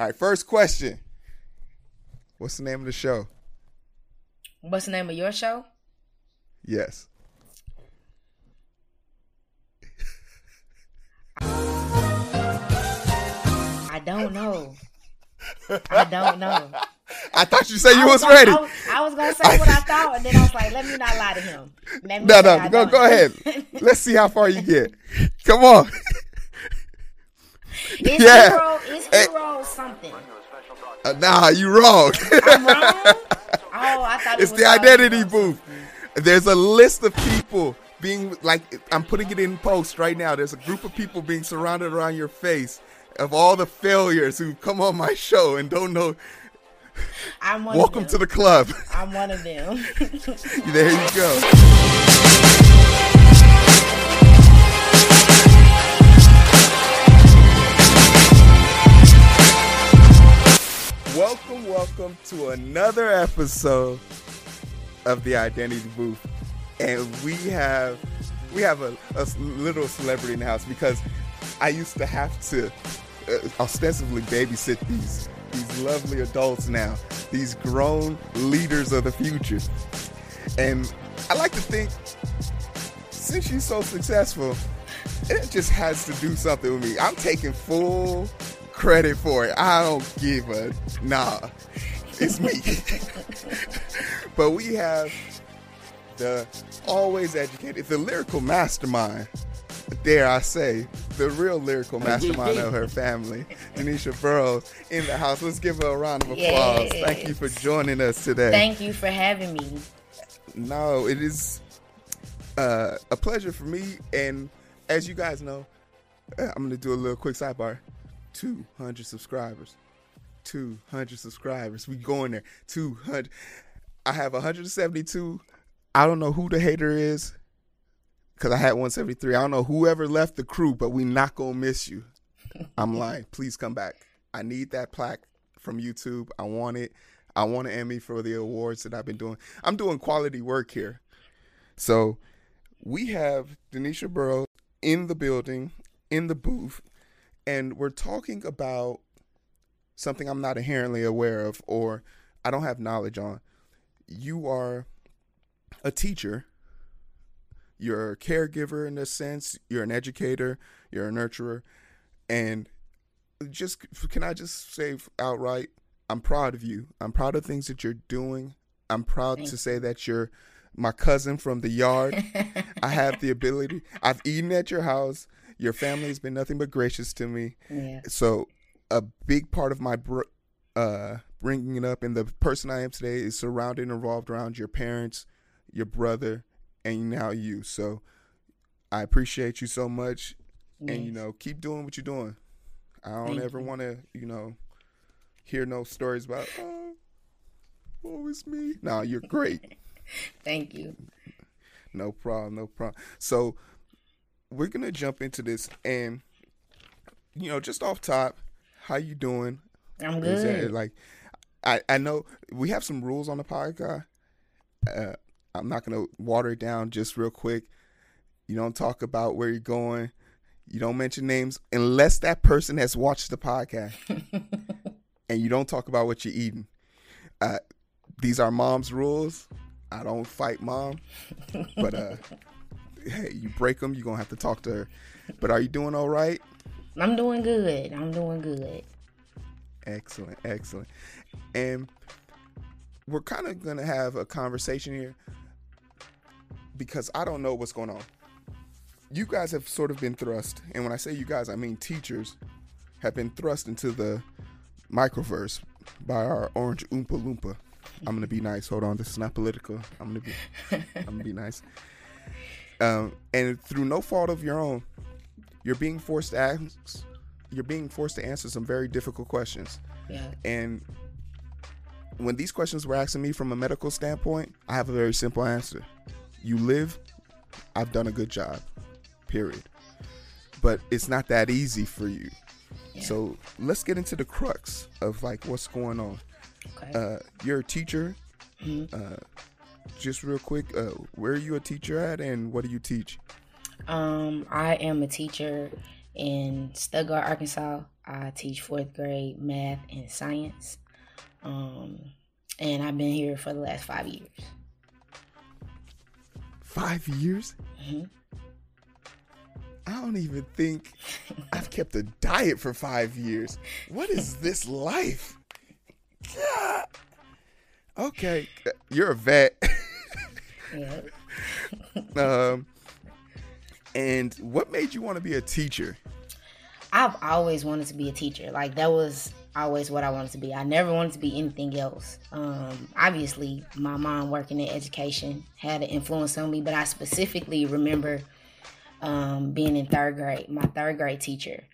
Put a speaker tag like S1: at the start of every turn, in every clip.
S1: All right, first question. What's the name of the show?
S2: What's the name of your show?
S1: Yes.
S2: I don't know. I don't know.
S1: I thought you said you
S2: I
S1: was,
S2: gonna-
S1: ready.
S2: I was, I was gonna say what I thought, and then I was like, let me not lie to him. Let me
S1: no, no, go go ahead. Let's see how far you get. Come on.
S2: It's
S1: Yeah.
S2: hero. It's
S1: Hey.
S2: hero something.
S1: Uh, nah, you wrong.
S2: I'm wrong. Oh, I thought it
S1: it's
S2: was
S1: the identity booth. There's a list of people being like I'm putting it in post right now. There's a group of people being surrounded around your face of all the failures who come on my show and don't know.
S2: I'm one
S1: Welcome to the club.
S2: I'm one of them.
S1: there you go. Welcome, welcome to another episode of the Identity Booth, and we have we have a, a little celebrity in the house because I used to have to uh, ostensibly babysit these these lovely adults now, these grown leaders of the future, and I like to think since she's so successful, it just has to do something with me. I'm taking full credit for it. I don't give a nah. It's me. but we have the always educated, the lyrical mastermind. Dare I say, the real lyrical mastermind of her family, Denisha Burrows, in the house. Let's give her a round of applause. Thank you for joining us today.
S2: Thank you for having me.
S1: No, it is uh, a pleasure for me. And as you guys know, uh, I'm going to do a little quick sidebar. 200 subscribers. 200 subscribers. We going there. 200. I have 172. I don't know who the hater is because I had 173. I don't know whoever left the crew, but we not going to miss you. I'm lying. Please come back. I need that plaque from YouTube. I want it. I want an Emmy for the awards that I've been doing. I'm doing quality work here. So we have Denisha Burl in the building, in the booth, and we're talking about something I'm not inherently aware of or I don't have knowledge on. You are a teacher. You're a caregiver in a sense. You're an educator. You're a nurturer. And just can I just say outright, I'm proud of you. I'm proud of things that you're doing. I'm proud to say that you're my cousin from the yard. I have the ability. I've eaten at your house. Your family has been nothing but gracious to me.
S2: Yeah.
S1: So a big part of my br- uh, bringing it up and the person I am today is surrounded and revolved around your parents, your brother, and now you. So I appreciate you so much, and you know, keep doing what you're doing. I don't
S2: Thank
S1: ever want to, you know, hear no stories about oh, it's me. No, you're great.
S2: Thank you.
S1: No problem, no problem. So we're gonna jump into this, and you know, just off top, how you doing?
S2: I'm
S1: Is that,
S2: good.
S1: like, I I know we have some rules on the podcast. Uh, I'm not gonna water it down. Just real quick, you don't talk about where you're going. You don't mention names unless that person has watched the podcast, and you don't talk about what you're eating. Uh, these are mom's rules. I don't fight mom, but uh, hey, you break them, you're gonna have to talk to her. But are you doing all right?
S2: I'm doing good. I'm doing good.
S1: Excellent, excellent. And we're kind of to have a conversation here because I don't know what's going on. You guys have sort of been thrust, and when I say you guys, I mean teachers have been thrust into the microverse by our orange oompa loompa. I'm gonna be nice. Hold on, this is not political. I'm gonna be, I'm gonna be nice. Um, and through no fault of your own, you're being forced to ask. You're being forced to answer some very difficult questions.
S2: Yeah.
S1: And when these questions were asking me from a medical standpoint, I have a very simple answer. You live, I've done a good job. Period. But it's not that easy for you.
S2: Yeah.
S1: So let's get into the crux of like what's going on.
S2: Okay.
S1: Uh, you're a teacher.
S2: Mhm.
S1: Uh, just real quick, uh, where are you a teacher at, and what do you teach?
S2: Um, I am a teacher in Stuttgart, Arkansas. I teach fourth grade math and science. Um, and I've been here for the last five years.
S1: Five years?
S2: hmm
S1: I don't even think I've kept a diet for five years. What is this life? God. Okay, you're a vet.
S2: Yeah.
S1: um, and what made you want to be a teacher?
S2: I've always wanted to be a teacher. Like that was always what I wanted to be. I never wanted to be anything else. Um, obviously, my mom working in education had an influence on me, but I specifically remember um, being in third grade. My third grade teacher.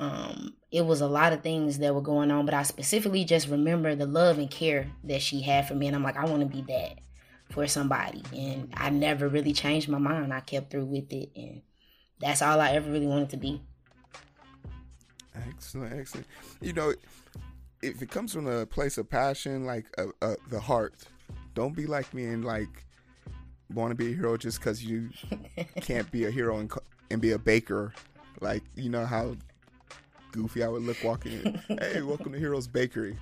S2: Um, it was a lot of things that were going on, but I specifically just remember the love and care that she had for me, and I'm like, I want to be that for somebody, and I never really changed my mind. I kept through with it, and that's all I ever really wanted to be.
S1: Excellent, excellent. You know, if it comes from a place of passion, like uh, uh, the heart, don't be like me and like want to be a hero just because you can't be a hero and, and be a baker. Like you know how goofy I would look walking in. Hey, welcome to Heroes Bakery.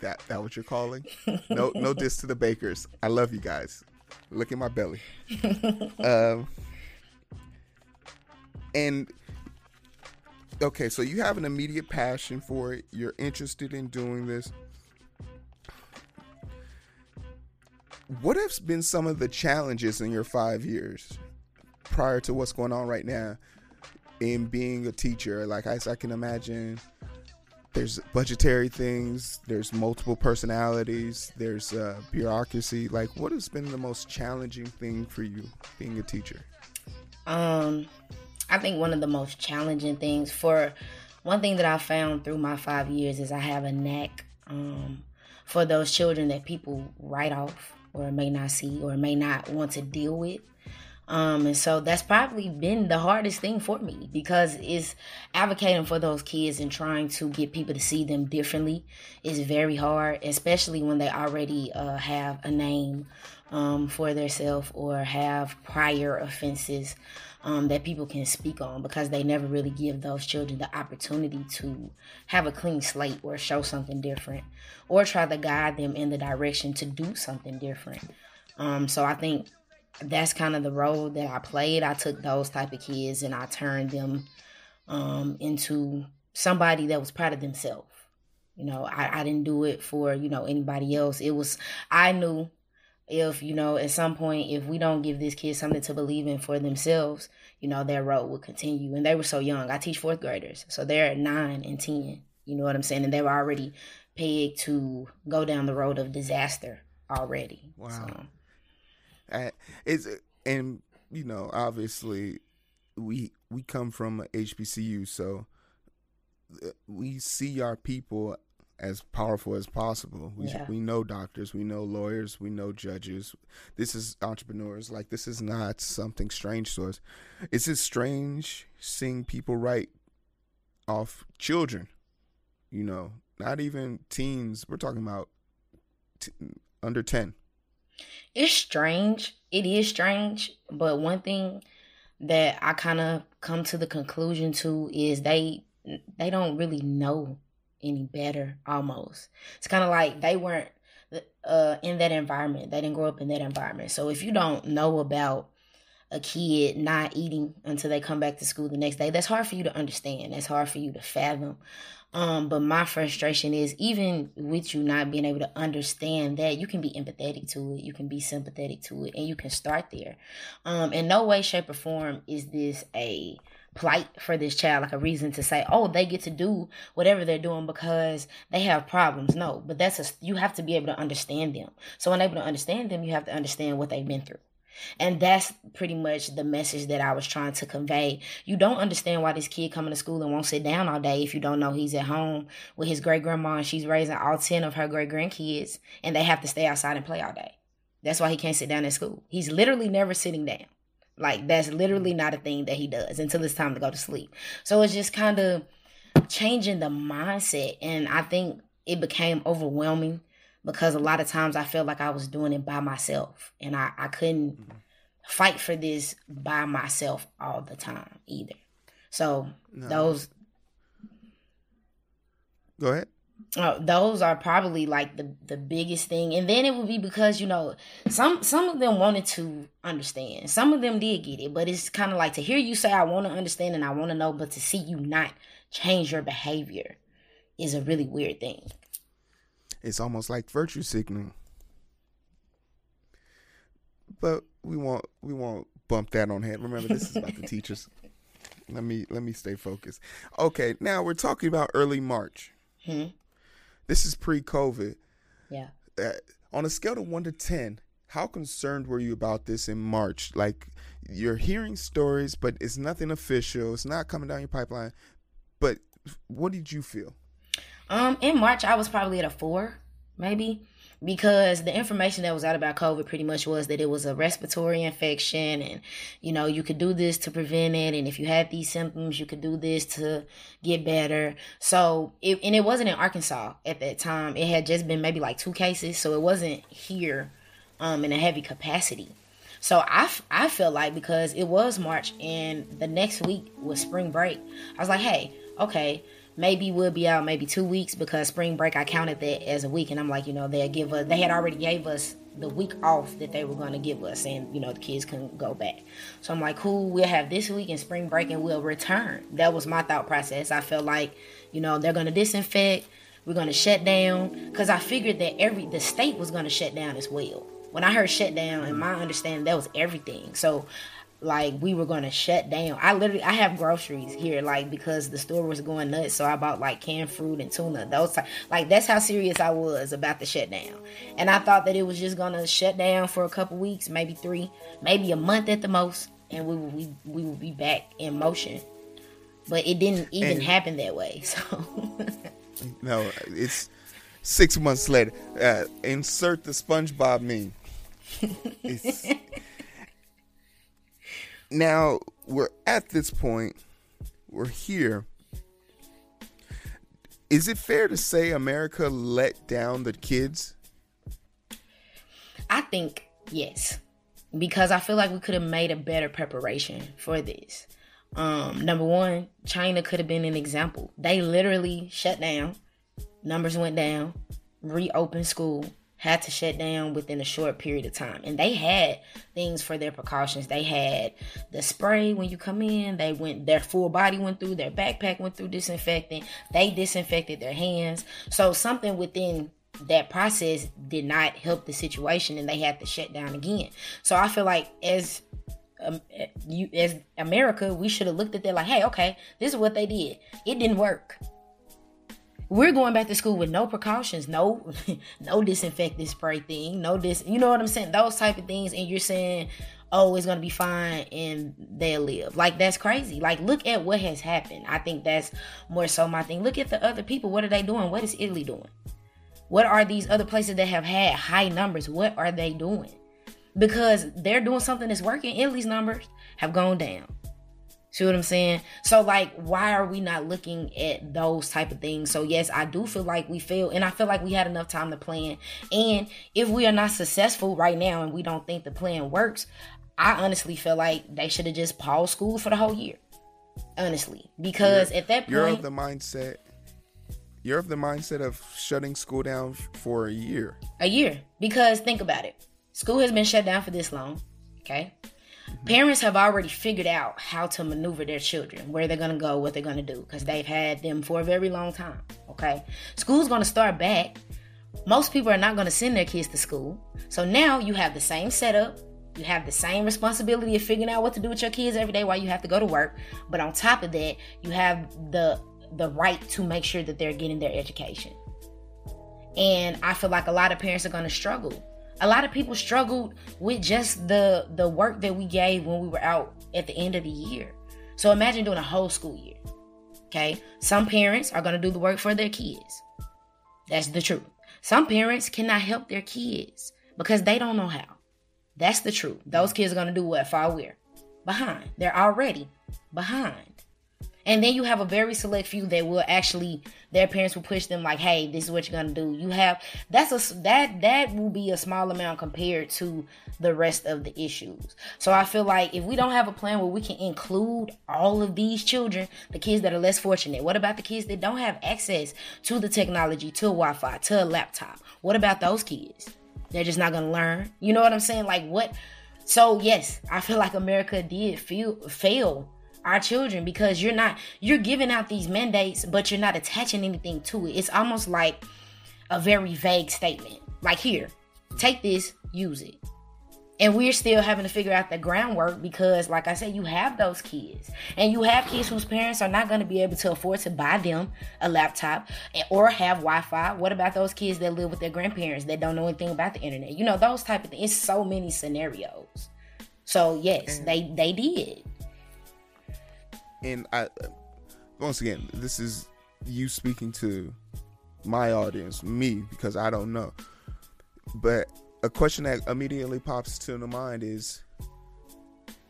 S1: That that what you're calling? No, no diss to the bakers. I love you guys. Look at my belly. um, and okay, so you have an immediate passion for it. You're interested in doing this. What have been some of the challenges in your five years prior to what's going on right now in being a teacher? Like I, I can imagine there's budgetary things, there's multiple personalities, there's uh, bureaucracy. Like, what has been the most challenging thing for you being a teacher?
S2: Um, I think one of the most challenging things for one thing that I found through my five years is I have a knack um, for those children that people write off or may not see or may not want to deal with. Um, and so that's probably been the hardest thing for me because it's advocating for those kids and trying to get people to see them differently is very hard, especially when they already uh, have a name um, for themselves or have prior offenses um, that people can speak on because they never really give those children the opportunity to have a clean slate or show something different or try to guide them in the direction to do something different. Um, so I think that's kind of the role that I played. I took those type of kids and I turned them um, into somebody that was proud of themselves. You know, I, I didn't do it for, you know, anybody else. It was, I knew if, you know, at some point, if we don't give this kid something to believe in for themselves, you know, their road will continue. And they were so young. I teach fourth graders. So they're nine and 10. You know what I'm saying? And they were already pegged to go down the road of disaster already.
S1: Wow.
S2: So,
S1: it's and you know obviously we we come from HBCU, so uh, we see our people as powerful as possible. We
S2: Yeah.
S1: we know doctors, we know lawyers, we know judges. This is entrepreneurs. Like this is not something strange to us. It's just strange seeing people write off children. You know, not even teens. We're talking about t- under ten.
S2: It's strange. It is strange, but one thing that I kind of come to the conclusion to is they they don't really know any better almost. It's kind of like they weren't uh in that environment. They didn't grow up in that environment. So if you don't know about a kid not eating until they come back to school the next day, that's hard for you to understand. That's hard for you to fathom. Um, but my frustration is even with you not being able to understand that, you can be empathetic to it, you can be sympathetic to it, and you can start there. Um, in no way, shape, or form is this a plight for this child, like a reason to say, oh, they get to do whatever they're doing because they have problems. No, but that's a you have to be able to understand them. So, when able to understand them, you have to understand what they've been through. And that's pretty much the message that I was trying to convey. You don't understand why this kid coming to school and won't sit down all day if you don't know he's at home with his great grandma and she's raising all 10 of her great grandkids and they have to stay outside and play all day. That's why he can't sit down at school. He's literally never sitting down. Like, that's literally mm-hmm. not a thing that he does until it's time to go to sleep. So it's just kind of changing the mindset. And I think it became overwhelming because a lot of times I felt like I was doing it by myself and I, I couldn't fight for this by myself all the time either. So
S1: No.
S2: those
S1: Go ahead.
S2: Uh, those are probably like the the biggest thing, and then it would be because you know some some of them wanted to understand, some of them did get it, but it's kind of like to hear you say I want to understand and I want to know, but to see you not change your behavior is a really weird thing.
S1: It's almost like virtue signaling, but we won't we won't bump that on head. Remember, this is about the teachers. Let me let me stay focused. Okay, now we're talking about early March.
S2: Hmm.
S1: This is pre-COVID.
S2: Yeah.
S1: Uh, on a scale of one to ten, how concerned were you about this in March? Like you're hearing stories, but it's nothing official. It's not coming down your pipeline. But what did you feel?
S2: Um, in March, I was probably at a four, maybe because the information that was out about COVID pretty much was that it was a respiratory infection and, you know, you could do this to prevent it. And if you had these symptoms, you could do this to get better. So, it, and it wasn't in Arkansas at that time. It had just been maybe like two cases. So it wasn't here um, in a heavy capacity. So I, I felt like because it was March and the next week was spring break, I was like, hey, okay, maybe we'll be out maybe two weeks because spring break I counted that as a week and I'm like, you know, they'll give us they had already gave us the week off that they were gonna give us and you know the kids couldn't go back. So I'm like, cool, we'll have this week in spring break and we'll return. That was my thought process. I felt like, you know, they're gonna disinfect, we're gonna shut down. Cause I figured that every the state was gonna shut down as well. When I heard shut down, in my understanding, that was everything. So like we were gonna shut down. I literally I have groceries here like because the store was going nuts, so I bought like canned fruit and tuna. Those like that's how serious I was about the shutdown. And I thought that it was just gonna shut down for a couple weeks, maybe three, maybe a month at the most, and we will we, we will be back in motion. But it didn't even and, happen that way. So
S1: no, it's six months later. Uh, insert the SpongeBob meme. It's now we're at this point. We're here. Is it fair to say America let down the kids?
S2: I think yes, because I feel like we could have made a better preparation for this. Um, number one, China could have been an example. They literally shut down, numbers went down, reopened school, had to shut down within a short period of time. And they had things for their precautions. They had the spray when you come in. They went their full body went through, their backpack went through disinfecting. They disinfected their hands. So something within that process did not help the situation and they had to shut down again. So I feel like as um, you as America, we should have looked at that like, hey, okay, this is what they did. It didn't work we're going back to school with no precautions, no no disinfectant spray thing, no this, you know what I'm saying? Those type of things, and you're saying, oh, it's gonna be fine and they'll live. Like that's crazy. Like look at what has happened. I think that's more so my thing. Look at the other people. What are they doing? What is Italy doing? What are these other places that have had high numbers? What are they doing? Because they're doing something that's working. Italy's numbers have gone down. See what I'm saying? So like why are we not looking at those type of things? So yes, I do feel like we fail and I feel like we had enough time to plan. And if we are not successful right now and we don't think the plan works, I honestly feel like they should have just paused school for the whole year. Honestly. Because
S1: you're,
S2: at that point
S1: You're of the mindset you're of the mindset of shutting school down for a year.
S2: A year. Because think about it. School has been shut down for this long. Okay. Mm-hmm. Parents have already figured out how to maneuver their children, where they're going to go, what they're going to do, because they've had them for a very long time. Okay. School's going to start back. Most people are not going to send their kids to school. So now you have the same setup. You have the same responsibility of figuring out what to do with your kids every day while you have to go to work. But on top of that, you have the the right to make sure that they're getting their education. And I feel like a lot of parents are going to struggle a lot of people struggled with just the the work that we gave when we were out at the end of the year. So imagine doing a whole school year. Okay? Some parents are going to do the work for their kids. That's the truth. Some parents cannot help their kids because they don't know how. That's the truth. Those kids are going to do what? Fall where? Behind. They're already behind. And then you have a very select few that will actually their parents will push them like, "Hey, this is what you're gonna do." You have that's a that that will be a small amount compared to the rest of the issues. So I feel like if we don't have a plan where we can include all of these children, the kids that are less fortunate, what about the kids that don't have access to the technology, to Wi-Fi, to a laptop? What about those kids? They're just not gonna learn. You know what I'm saying? Like what? So yes, I feel like America did feel fail our children because you're not you're giving out these mandates but you're not attaching anything to it. It's almost like a very vague statement. Like here take this use it. And we're still having to figure out the groundwork because like i said you have those kids. And you have kids whose parents are not going to be able to afford to buy them a laptop or have wi-fi. What about those kids that live with their grandparents that don't know anything about the internet? You know those type of things. It's so many scenarios. So yes they they did
S1: and I once again, this is you speaking to my audience, me, because I don't know. But a question that immediately pops to the mind is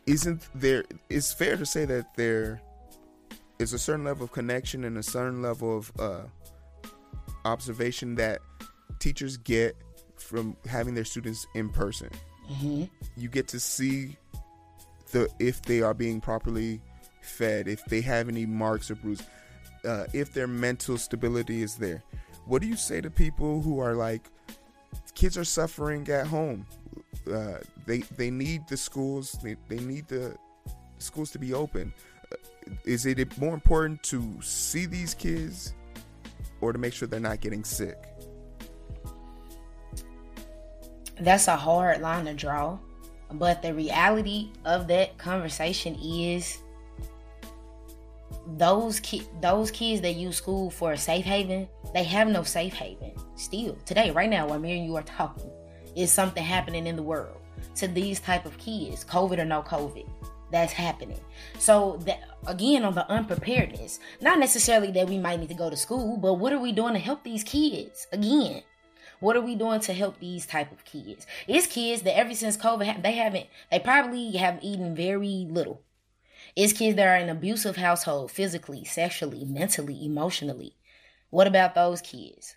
S1: isn't there it's fair to say that there is a certain level of connection and a certain level of uh, observation that teachers get from having their students in person. Mm-hmm. You get to see the if they are being properly fed, if they have any marks or bruises, uh, if their mental stability is there. What do you say to people who are like, kids are suffering at home? Uh, they they need the schools. They, they need the schools to be open. Uh, is it more important to see these kids, or to make sure they're not getting sick?
S2: That's a hard line to draw, but the reality of that conversation is those ki- those kids that use school for a safe haven, they have no safe haven. Still, today, right now, while me and you are talking, is something happening in the world to these type of kids, COVID or no COVID. That's happening. So that again on the unpreparedness, not necessarily that we might need to go to school, but what are we doing to help these kids? Again, what are we doing to help these type of kids? It's kids that ever since COVID, they haven't, they probably have eaten very little it's kids that are in abusive household, physically, sexually, mentally, emotionally. What about those kids?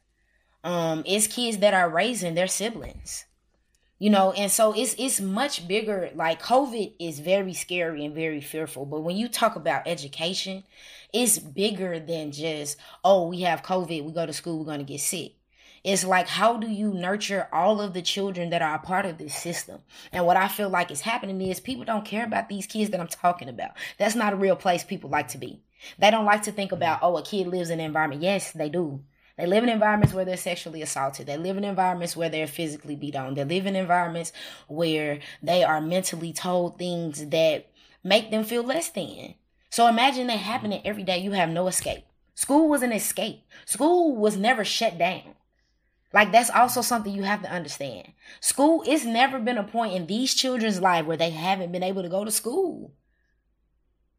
S2: Um, it's kids that are raising their siblings. You know, and so it's it's much bigger. Like COVID is very scary and very fearful. But when you talk about education, it's bigger than just, oh, we have COVID, we go to school, we're gonna get sick. It's like, how do you nurture all of the children that are a part of this system? And what I feel like is happening is people don't care about these kids that I'm talking about. That's not a real place people like to be. They don't like to think mm. about, oh, a kid lives in an environment. Yes, they do. They live in environments where they're sexually assaulted. They live in environments where they're physically beat on. They live in environments where they are mentally told things that make them feel less than. So imagine that happening every day. You have no escape. School was an escape. School was never shut down. Like that's also something you have to understand. School, it's never been a point in these children's life where they haven't been able to go to school.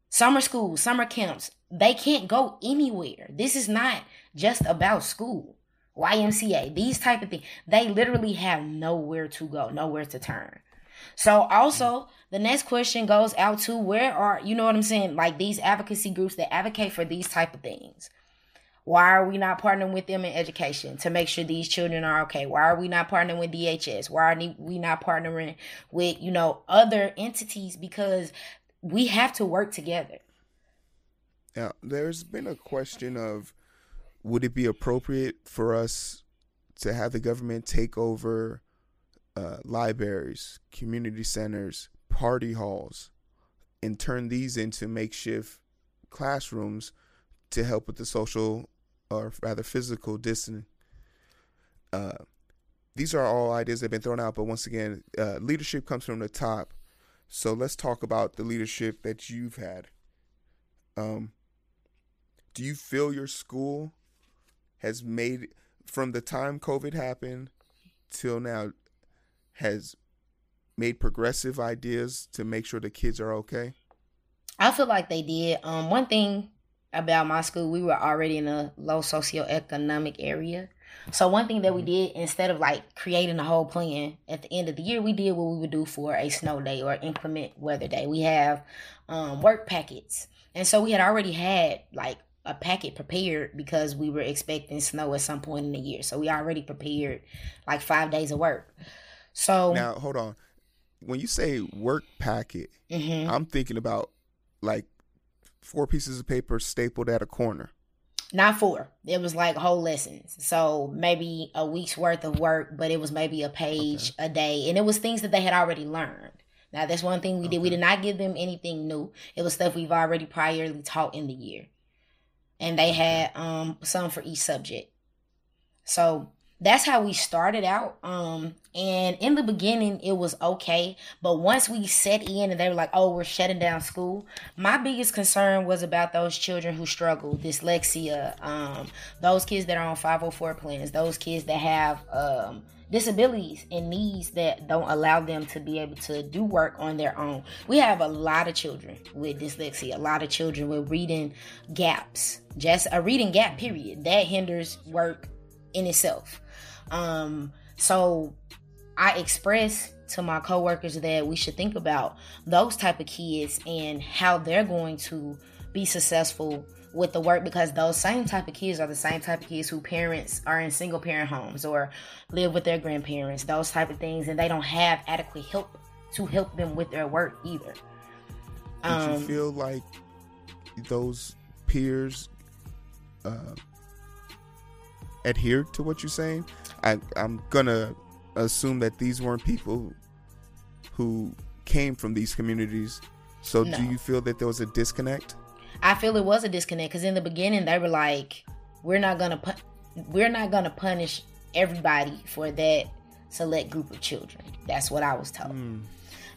S2: Summer school, summer camps, they can't go anywhere. This is not just about school. YMCA, these type of things. They literally have nowhere to go, nowhere to turn. So also the next question goes out to where are you know what I'm saying? Like these advocacy groups that advocate for these type of things. Why are we not partnering with them in education to make sure these children are okay? Why are we not partnering with DHS? Why are we not partnering with, you know, other entities? Because we have to work together.
S1: Now, there's been a question of would it be appropriate for us to have the government take over uh, libraries, community centers, party halls, and turn these into makeshift classrooms to help with the social or rather physical distancing. Uh, these are all ideas that have been thrown out, but once again, uh, leadership comes from the top. So let's talk about the leadership that you've had. Um, do you feel your school has made, from the time COVID happened till now, has made progressive ideas to make sure the kids are okay?
S2: I feel like they did. Um, one thing about my school, we were already in a low socioeconomic area. So one thing that we did instead of like creating a whole plan at the end of the year, we did what we would do for a snow day or inclement weather day. We have um, work packets And so we had already had like a packet prepared because we were expecting snow at some point in the year. So we already prepared like five days of work. So
S1: now hold on. When you say work packet,
S2: Mhm.
S1: I'm thinking about like four pieces of paper stapled at a corner.
S2: not four. It was like whole lessons. So maybe a week's worth of work, but it was maybe a page a day. And it was things that they had already learned. Now that's one thing we did. We did not give them anything new. It was stuff we've already priorly taught in the year. And they had um some for each subject. So that's how we started out. Um and in the beginning it was okay. But once we set in and they were like, oh, we're shutting down school, my biggest concern was about those children who struggle dyslexia um, those kids that are on 504 plans those kids that have um, disabilities and needs that don't allow them to be able to do work on their own we have a lot of children with dyslexia a lot of children with reading gaps just a reading gap period that hinders work in itself. Um, so I express to my coworkers that we should think about those type of kids and how they're going to be successful with the work because those same type of kids are the same type of kids who parents are in single parent homes or live with their grandparents those type of things and they don't have adequate help to help them with their work either.
S1: Did
S2: Um,
S1: you feel like those peers uh, adhered to what you're saying? I, I'm gonna assume that these weren't people who came from these communities. So,
S2: No.
S1: do you feel that there was a disconnect?
S2: I feel it was a disconnect because in the beginning they were like, "We're not gonna put, we're not gonna punish everybody for that select group of children." That's what I was told.
S1: Hmm.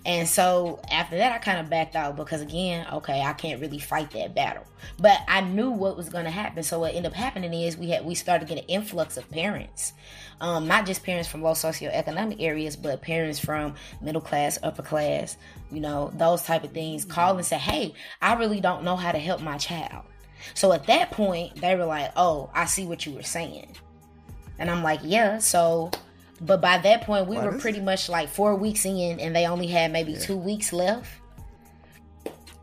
S2: And so after that, I kind of backed out because again, okay, I can't really fight that battle. But I knew what was going to happen. So what ended up happening is we had we started getting an influx of parents, um, not just parents from low socioeconomic areas, but parents from middle class, upper class, you know, those type of things. Call and say, hey, I really don't know how to help my child. So at that point, they were like, oh, I see what you were saying, and I'm like, yeah. So but by that point, we
S1: Why
S2: were pretty much like four weeks in, and they only had maybe two weeks left.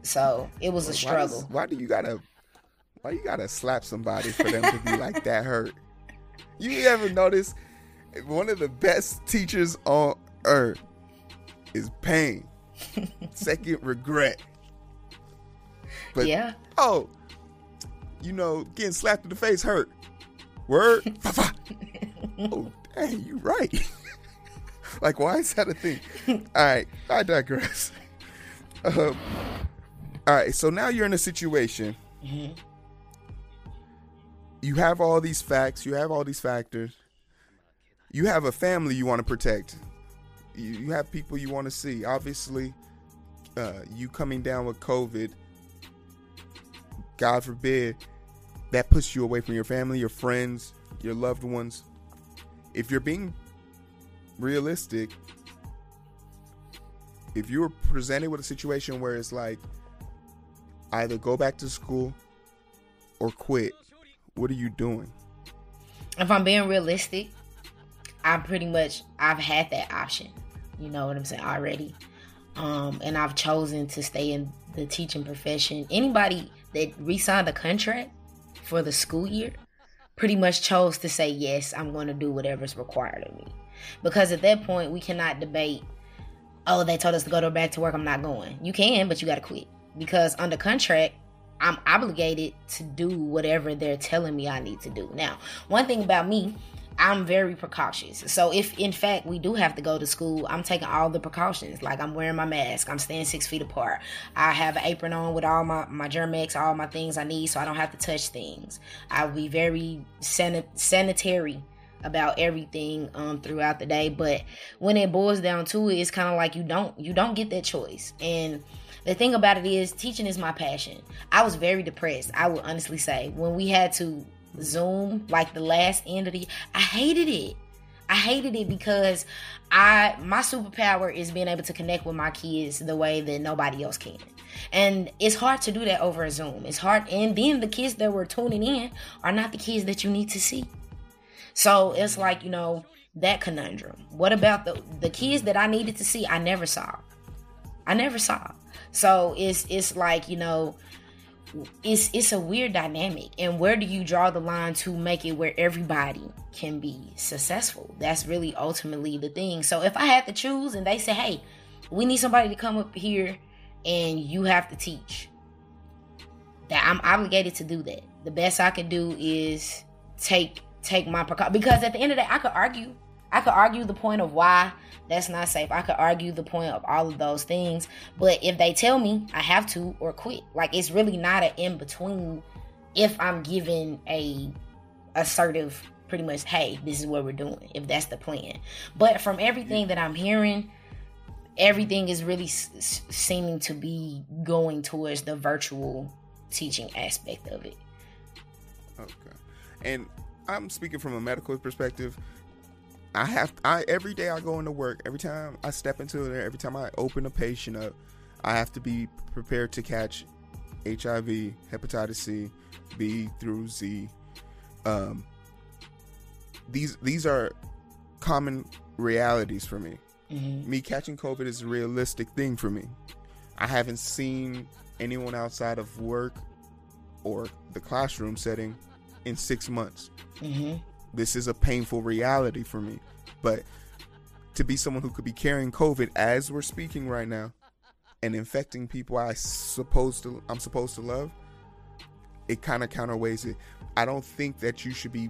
S2: So it was a
S1: Why does-
S2: struggle.
S1: Why, do you gotta? Why you gotta slap somebody for them to be like that hurt? You ever notice one of the best teachers on earth is pain. Second, regret. But
S2: yeah,
S1: oh, you know, getting slapped in the face hurt. Word. Oh, dang, you're right. like, why is that a thing? All right, I digress. Um, all right, so now you're in a situation. You have all these facts. You have all these factors. You have a family you want to protect. You, you have people you want to see. Obviously, uh, you coming down with COVID, God forbid, that puts you away from your family, your friends, your loved ones. If you're being realistic, if you're presented with a situation where it's like either go back to school or quit, what are you doing?
S2: if I'm being realistic, I'm pretty much I've had that option. You know what I'm saying already, um, and I've chosen to stay in the teaching profession. Anybody that re-signed contract for the school year pretty much chose to say yes. I'm going to do whatever's required of me, because at that point we cannot debate. Oh, they told us to go to back to work. I'm not going. You can, but you got to quit because under contract I'm obligated to do whatever they're telling me I need to do. Now, one thing about me, I'm very precautious. So if in fact we do have to go to school, I'm taking all the precautions. Like I'm wearing my mask, I'm staying six feet apart. I have an apron on with all my my Germ-X, all my things I need, so I don't have to touch things. I'll be very sanit- sanitary about everything um throughout the day but when it boils down to it it's kind of like you don't you don't get that choice and the thing about it is teaching is my passion i was very depressed i would honestly say when we had to zoom like the last end of the i hated it i hated it because i my superpower is being able to connect with my kids the way that nobody else can and it's hard to do that over a zoom it's hard and then the kids that were tuning in are not the kids that you need to see so it's like, you know, that conundrum. What about the the kids that I needed to see I never saw. I never saw. So it's it's like, you know, it's it's a weird dynamic. And where do you draw the line to make it where everybody can be successful? That's really ultimately the thing. So if i had to choose and they say hey we need somebody to come up here and you have to teach that i'm obligated to do that. The best i can do is take take my because at the end of the day i could argue i could argue the point of why that's not safe. I could argue the point of all of those things, but if they tell me I have to or quit, like it's really not an in between. If I'm given a assertive, pretty much, hey, this is what we're doing. If that's the plan, but from everything that I'm hearing, everything is really s- seeming to be going towards the virtual teaching aspect of it.
S1: Okay, and I'm speaking from a medical perspective. I have I every day I go into work, every time I step into there, every time I open a patient up, I have to be prepared to catch HIV, hepatitis C, B through Z. Um, these these are common realities for me. Mm-hmm. Me catching COVID is a realistic thing for me. I haven't seen anyone outside of work or the classroom setting in six months. Mm-hmm. This is a painful reality for me. But to be someone who could be carrying COVID as we're speaking right now and infecting people I supposed to I'm supposed to love, it kind of counterweighs it. I don't think that you should be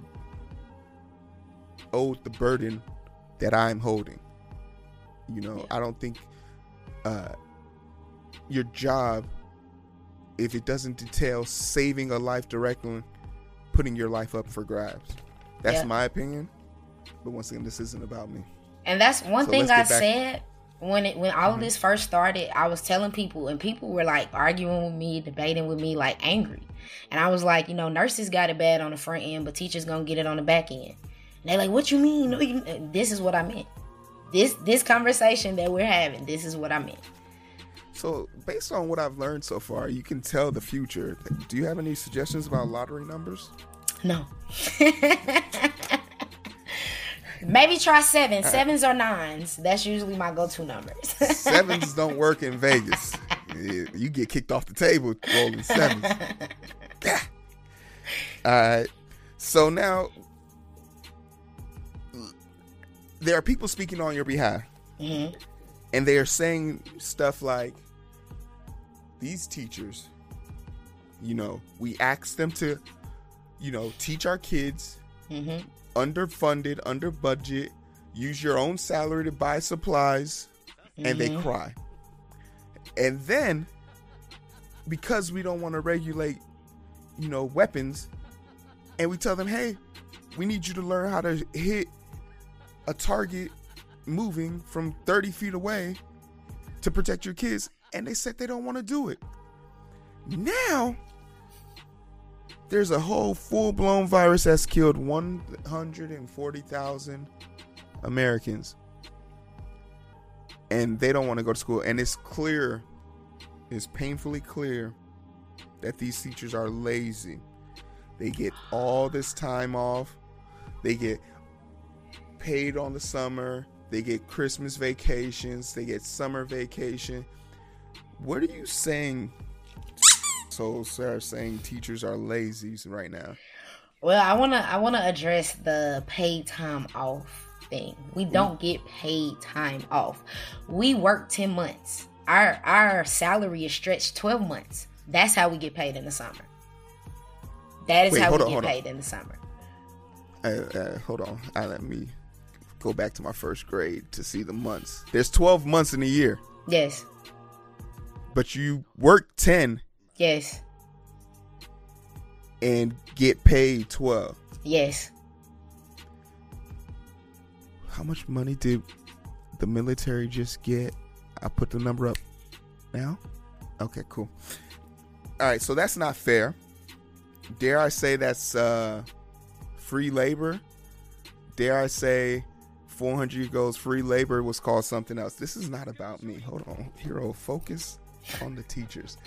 S1: owed the burden that I'm holding. You know, I don't think uh, your job, if it doesn't detail saving a life directly, putting your life up for grabs. That's yeah. my opinion. But once again, this isn't about me.
S2: And that's one so thing I said when it when all mm-hmm. of this first started. I was telling people, and people were like arguing with me, debating with me, like angry. And I was like, you know, nurses got it bad on the front end, but teachers gonna get it on the back end. And they're like, what you mean? No, you, this is what I meant. This this conversation that we're having, this is what I meant.
S1: So, based on what I've learned so far, you can tell the future. Do you have any suggestions about lottery numbers?
S2: No. Maybe try seven. Sevens or nines. That's usually my go-to numbers.
S1: sevens don't work in Vegas. You get kicked off the table rolling sevens. All right. So now there are people speaking on your behalf, mm-hmm. and they are saying stuff like, "These teachers, you know, we asked them to, you know, teach our kids." Mm-hmm underfunded, under budget, use your own salary to buy supplies, and mm-hmm. they cry. And then, because we don't want to regulate, you know, weapons, and we tell them, hey, we need you to learn how to hit a target moving from 30 feet away to protect your kids. And they said they don't want to do it. Now, there's a whole full blown virus that's killed 140,000 Americans. And they don't want to go to school. And it's clear, it's painfully clear that these teachers are lazy. They get all this time off, they get paid on the summer, they get Christmas vacations, they get summer vacation. What are you saying so Sarah saying teachers are lazy right now.
S2: Well, I wanna I wanna address the paid time off thing. We don't get paid time off. We work ten months. Our our salary is stretched twelve months. That's how we get paid in the summer. That is Wait, how we on, get paid on. in the summer.
S1: Uh, uh, hold on. I let me go back to my first grade to see the months. There's 12 months in a year.
S2: Yes.
S1: But you work 10
S2: Yes.
S1: And get paid 12.
S2: Yes.
S1: How much money did the military just get? I put the number up now. Okay, cool. All right, so that's not fair. Dare I say that's uh, free labor? Dare I say 400 years ago free labor was called something else? This is not about me. Hold on, hero. Focus on the teachers.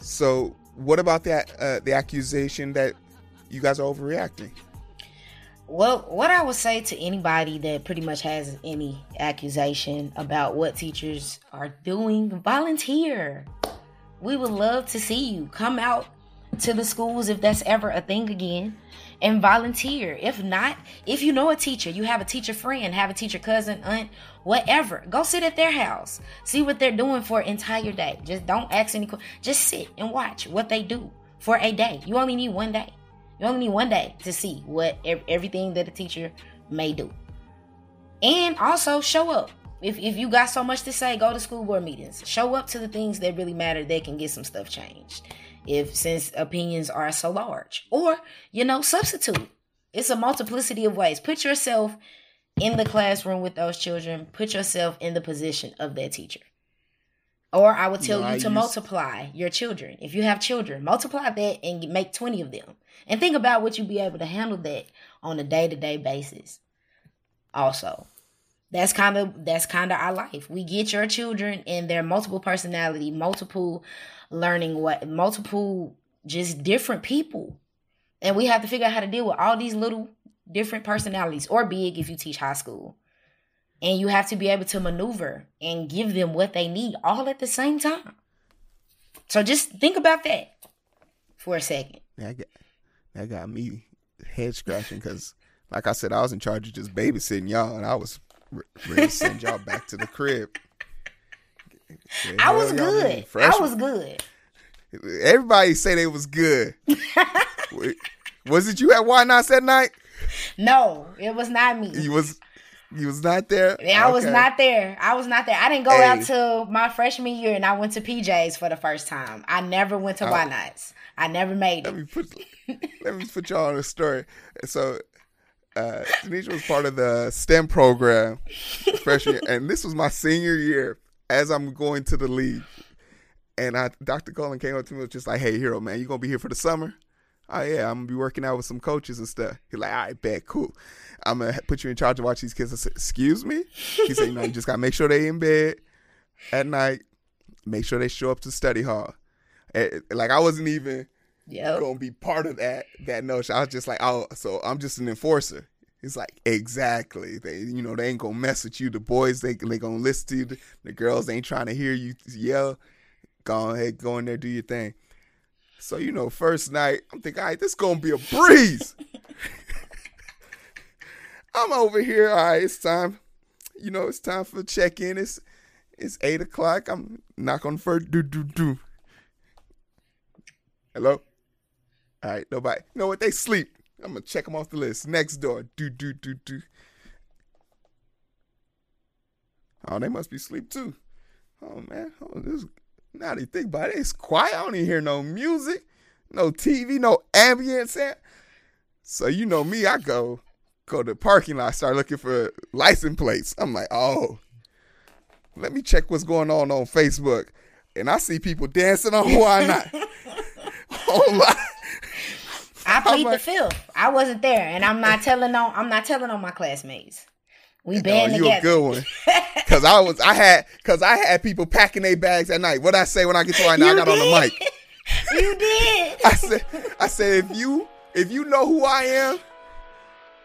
S1: So, what about that? Uh, the accusation that you guys are overreacting.
S2: Well, what I would say to anybody that pretty much has any accusation about what teachers are doing, volunteer. We would love to see you. Come out to the schools if that's ever a thing again and volunteer. If not, if you know a teacher, you have a teacher friend, have a teacher cousin, aunt, whatever, go sit at their house. See what they're doing for an entire day. Just don't ask any questions. Just sit and watch what they do for a day. You only need one day. You only need one day to see what everything that a teacher may do. And also show up. If, if you got so much to say, go to school board meetings. Show up to the things that really matter that can get some stuff changed if since opinions are so large. Or, you know, substitute. It's a multiplicity of ways. Put yourself in the classroom with those children, put yourself in the position of that teacher. Or I would tell no, you to multiply your children. If you have children, multiply that and make 20 of them. And think about what you'd be able to handle that on a day-to-day basis. Also, that's kind of that's kind of our life. We get your children and their multiple personality, multiple learning what multiple just different people. And we have to figure out how to deal with all these little different personalities or big if you teach high school. And you have to be able to maneuver and give them what they need all at the same time. So just think about that for a second.
S1: That got, that got me head scratching because, like I said, I was in charge of just babysitting y'all, and I was ready to send y'all back to the crib.
S2: I was good. I was good.
S1: Everybody say they was good. was it you at Why Not that night?
S2: No, it was not me.
S1: You was you was not there?
S2: Yeah, I okay. was not there. I was not there. I didn't go hey. out till my freshman year and I went to PJs for the first time. I never went to uh, Why Nots. I never made
S1: let it. Me put, let me put y'all on a story. So uh Denisha was part of the STEM program freshman and this was my senior year as I'm going to the league. And I, Dr. Cullen came up to me and was just like, "Hey, hero, man, you gonna be here for the summer?" Oh yeah, I'm gonna be working out with some coaches and stuff. He's like, "All right, bet, cool. I'm gonna put you in charge of watch these kids." I said, "Excuse me?" He said, "You know, you just gotta make sure they in bed at night. Make sure they show up to study hall." And, like I wasn't even yep. gonna be part of that that notion. I was just like, "Oh, so I'm just an enforcer." It's like exactly. They you know they ain't gonna mess with you. The boys they they gonna listen to you. The, girls ain't trying to hear you yell. Go ahead, go in there, do your thing. So you know, first night I'm thinking, all right, this gonna be a breeze. I'm over here. All right, it's time. You know, it's time for check in. It's it's eight o'clock. I'm knock on first do do do. Hello. All right, nobody. You know what? They sleep. I'm gonna check them off the list. Next door. Do do do do. Oh, they must be asleep too. Oh man. Oh, this now they think about it, it's quiet. I don't even hear no music, no TV, no ambient sound. So you know me, I go go to the parking lot, start looking for license plates. I'm like, oh, let me check what's going on on Facebook. And I see people dancing on why not.
S2: oh I like, the fifth. I wasn't there, and I'm not telling on. I'm not telling on my classmates. We oh, band oh, you together. a good one.
S1: Cause I was, I had, cause I had people packing their bags at night. What I say when I get to right now, I got did. on the mic.
S2: You did.
S1: I said, I said, if you, if you know who I am,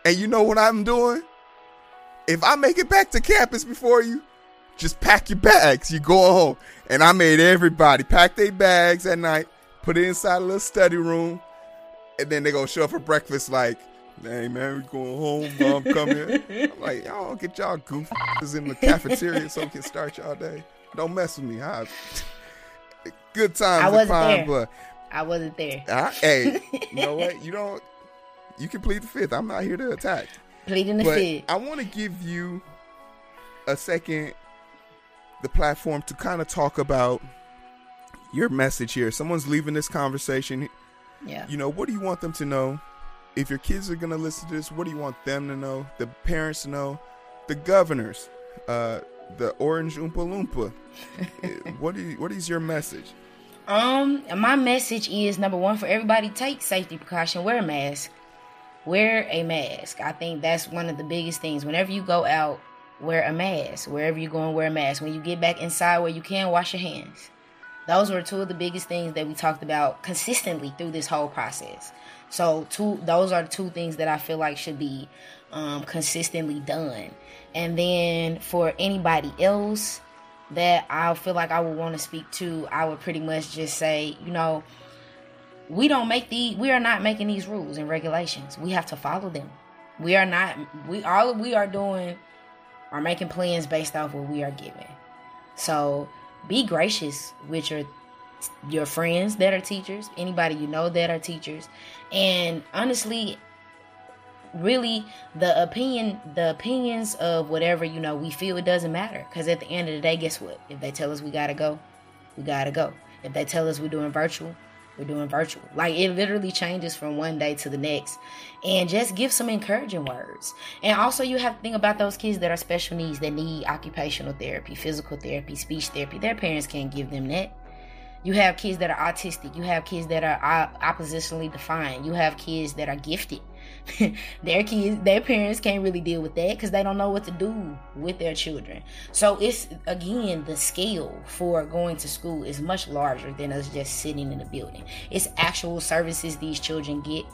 S1: and you know what I'm doing, if I make it back to campus before you, just pack your bags. You go home. And I made everybody pack their bags at night, put it inside a little study room, and then they gonna show up for breakfast like, hey man, we going home, mom come here. I'm like, y'all get y'all goofs in the cafeteria so we can start y'all day. Don't mess with me. I, good times.
S2: I wasn't fine, there. But I wasn't there.
S1: I, hey, you know what? You don't. You can plead the fifth. I'm not here to attack.
S2: Pleading the but fifth.
S1: I want to give you a second, the platform to kind of talk about your message here. Someone's leaving this conversation
S2: yeah.
S1: You know, what do you want them to know? If your kids are gonna listen to this, what do you want them to know? The parents to know, the governors, uh, the orange oompa loompa. what is what is your message?
S2: Um, my message is number one for everybody: take safety precaution, wear a mask, wear a mask. I think that's one of the biggest things. Whenever you go out, wear a mask. Wherever you go and wear a mask. When you get back inside, where you can, wash your hands. Those were two of the biggest things that we talked about consistently through this whole process. So, two those are two things that I feel like should be um, consistently done. And then for anybody else, that I feel like I would want to speak to, I would pretty much just say, you know, we don't make the we are not making these rules and regulations. We have to follow them. We are not we all we are doing are making plans based off what we are given. So be gracious with your your friends that are teachers, anybody you know that are teachers, and honestly, really the opinion the opinions of whatever you know we feel it doesn't matter. Because at the end of the day guess what? If they tell us we gotta go we gotta go. If they tell us we're doing virtual we're doing virtual. Like it literally changes from one day to the next. And just give some encouraging words. And also you have to think about those kids that are special needs that need occupational therapy physical therapy speech therapy. Their parents can't give them that. You have kids that are autistic. You have kids that are oppositionally defiant. You have kids that are gifted their kids, their parents can't really deal with that because they don't know what to do with their children. So it's again the scale for going to school is much larger than us just sitting in a building. It's actual services these children get.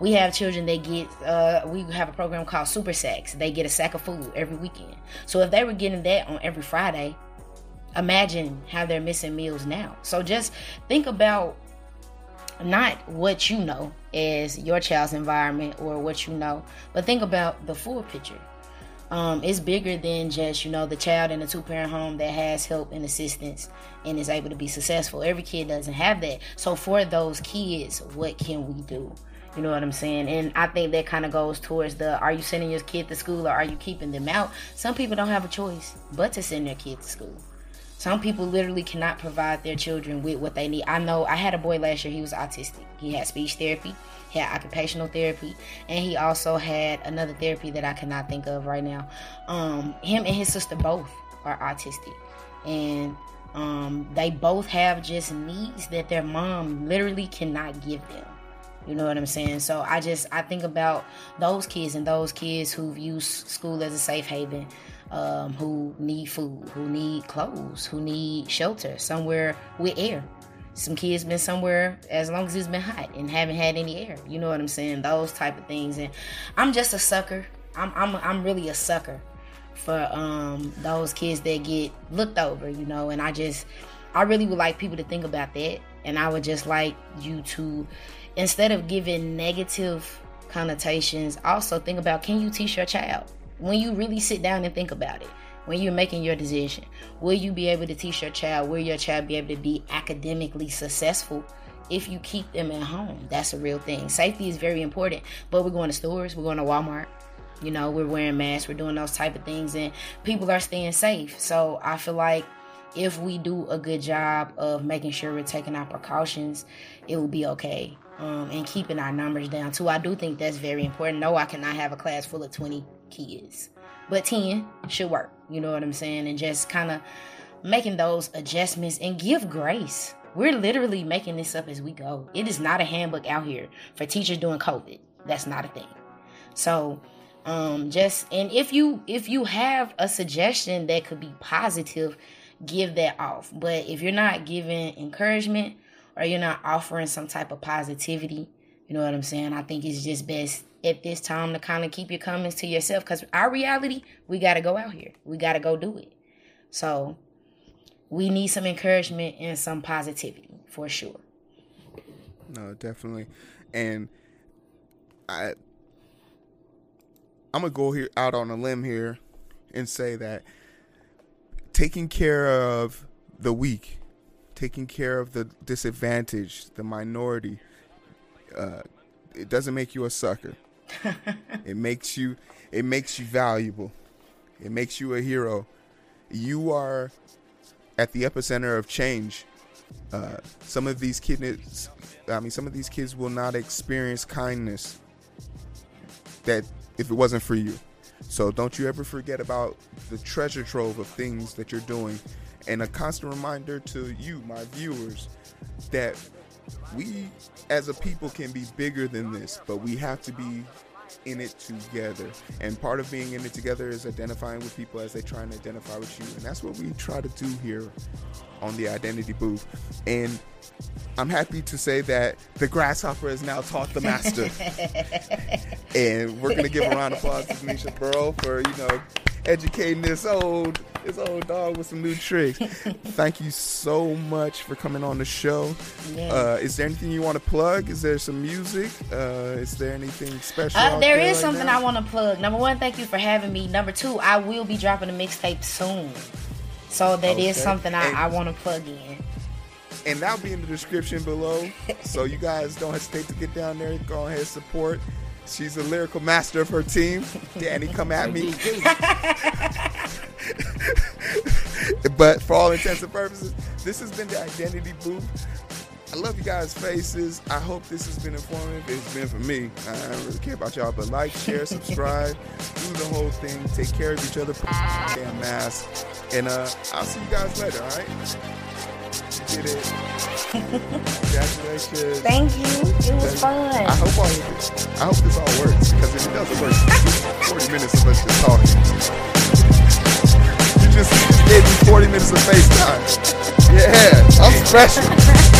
S2: We have children that get. Uh, we have a program called Super Sacks. They get a sack of food every weekend. So if they were getting that on every Friday, imagine how they're missing meals now. So just think about not what you know as your child's environment or what you know, but think about the full picture. Um, it's bigger than just you know the child in a two parent home that has help and assistance and is able to be successful. Every kid doesn't have that. So for those kids, what can we do? You know what I'm saying? And I think that kind of goes towards the are you sending your kid to school or are you keeping them out? Some people don't have a choice but to send their kid to school. Some people literally cannot provide their children with what they need. I know I had a boy last year, he was autistic. He had speech therapy, he had occupational therapy, and he also had another therapy that I cannot think of right now. Um, him and his sister both are autistic. And um, they both have just needs that their mom literally cannot give them. You know what I'm saying? So I just I think about those kids and those kids who've used school as a safe haven um, who need food, who need clothes, who need shelter, somewhere with air. Some kids been somewhere as long as it's been hot and haven't had any air. You know what I'm saying? Those type of things. And I'm just a sucker. I'm I'm I'm really a sucker for um those kids that get looked over, you know, and I just I really would like people to think about that. And I would just like you to instead of giving negative connotations, also think about can you teach your child? When you really sit down and think about it when you're making your decision will you be able to teach your child will your child be able to be academically successful if you keep them at home? That's a real thing. Safety is very important but we're going to stores we're going to walmart. You know we're wearing masks we're doing those type of things and people are staying safe. So i feel like if we do a good job of making sure we're taking our precautions it will be okay um, and keeping our numbers down too i do think that's very important no i cannot have a class full of 20 kids. But 10 should work. You know what I'm saying? And just kind of making those adjustments and give grace. We're literally making this up as we go. It is not a handbook out here for teachers doing COVID. That's not a thing. So, um just and if you if you have a suggestion that could be positive, give that off. But if you're not giving encouragement or you're not offering some type of positivity, you know what I'm saying? I think it's just best at this time to kind of keep your comments to yourself because our reality, we got to go out here. We got to go do it. So we need some encouragement and some positivity for sure.
S1: No, definitely. And I I'm gonna go here out on a limb here and say that taking care of the weak, taking care of the disadvantaged, the minority, uh, it doesn't make you a sucker. it makes you it makes you valuable. It makes you a hero. You are at the epicenter of change. Uh, some of these kids, I mean, some of these kids will not experience kindness that if it wasn't for you. So don't you ever forget about the treasure trove of things that you're doing, and a constant reminder to you, my viewers, that we as a people can be bigger than this, but we have to be in it together. And part of being in it together is identifying with people as they try and identify with you. And that's what we try to do here on the Identity Booth. And I'm happy to say that the grasshopper has now taught the master. and we're going to give a round of applause to Nisha Burl for, you know, educating this old this old dog with some new tricks. Thank you so much for coming on the show.
S2: Yeah.
S1: Uh, is there anything you want to plug? Is there some music? Uh, is there anything special?
S2: Uh, there
S1: there
S2: is
S1: right
S2: something
S1: now?
S2: I want to plug. Number one, thank you for having me. Number two, I will be dropping a mixtape soon. So that is
S1: Okay.
S2: something I,
S1: And-
S2: I want to plug in.
S1: and that'll be in the description below. so you guys don't hesitate to get down there. Go ahead support. She's a lyrical master of her team. Danny, come at me. but for all intents and purposes, this has been the Identity Booth. I love you guys' faces. I hope this has been informative. It's been for me. I don't really care about y'all, but like, share, subscribe, do the whole thing. Take care of each other. Put damn mask. And uh, I'll see you guys later, all right? Did it. Congratulations.
S2: Thank you. It was fun.
S1: I hope all of this, I hope this all works because if it doesn't work, it's 40 minutes of us just talking. You just, you just gave me 40 minutes of FaceTime. Yeah, I'm special.